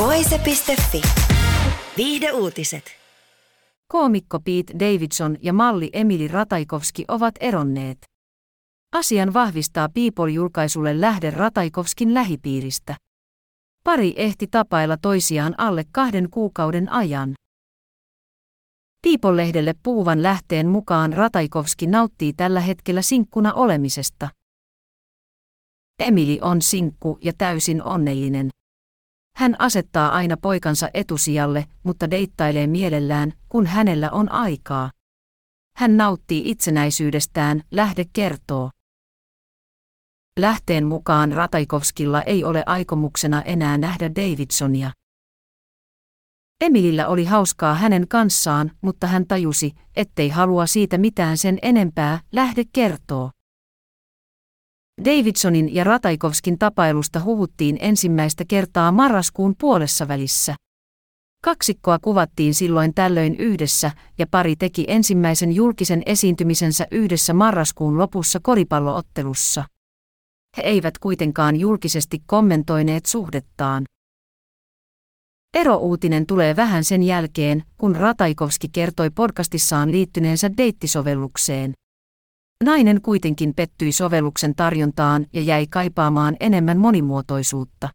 Voise.fi. Viihde uutiset. Koomikko Pete Davidson ja malli Emili Rataikovski ovat eronneet. Asian vahvistaa People-julkaisulle lähde Rataikovskin lähipiiristä. Pari ehti tapailla toisiaan alle kahden kuukauden ajan. People-lehdelle puuvan lähteen mukaan Rataikovski nauttii tällä hetkellä sinkkuna olemisesta. Emili on sinkku ja täysin onnellinen. Hän asettaa aina poikansa etusijalle, mutta deittailee mielellään, kun hänellä on aikaa. Hän nauttii itsenäisyydestään, lähde kertoo. Lähteen mukaan Rataikovskilla ei ole aikomuksena enää nähdä Davidsonia. Emilillä oli hauskaa hänen kanssaan, mutta hän tajusi, ettei halua siitä mitään sen enempää, lähde kertoo. Davidsonin ja Rataikovskin tapailusta huhuttiin ensimmäistä kertaa marraskuun puolessa välissä. Kaksikkoa kuvattiin silloin tällöin yhdessä ja pari teki ensimmäisen julkisen esiintymisensä yhdessä marraskuun lopussa koripalloottelussa. He eivät kuitenkaan julkisesti kommentoineet suhdettaan. Erouutinen tulee vähän sen jälkeen, kun Rataikovski kertoi podcastissaan liittyneensä deittisovellukseen. Nainen kuitenkin pettyi sovelluksen tarjontaan ja jäi kaipaamaan enemmän monimuotoisuutta.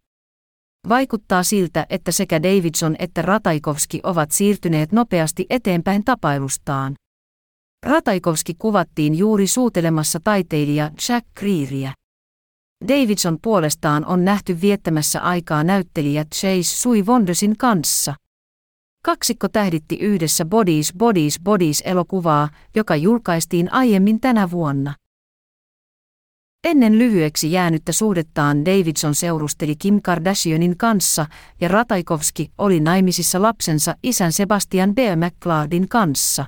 Vaikuttaa siltä, että sekä Davidson että Rataikovski ovat siirtyneet nopeasti eteenpäin tapailustaan. Rataikovski kuvattiin juuri suutelemassa taiteilija Jack Greeria. Davidson puolestaan on nähty viettämässä aikaa näyttelijä Chase Sui Wondersin kanssa. Kaksikko tähditti yhdessä Bodies Bodies Bodies elokuvaa, joka julkaistiin aiemmin tänä vuonna. Ennen lyhyeksi jäänyttä suhdettaan Davidson seurusteli Kim Kardashianin kanssa ja Rataikovski oli naimisissa lapsensa isän Sebastian B. McLeodin kanssa.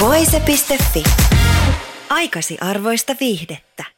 Voise.fi. Aikasi arvoista viihdettä.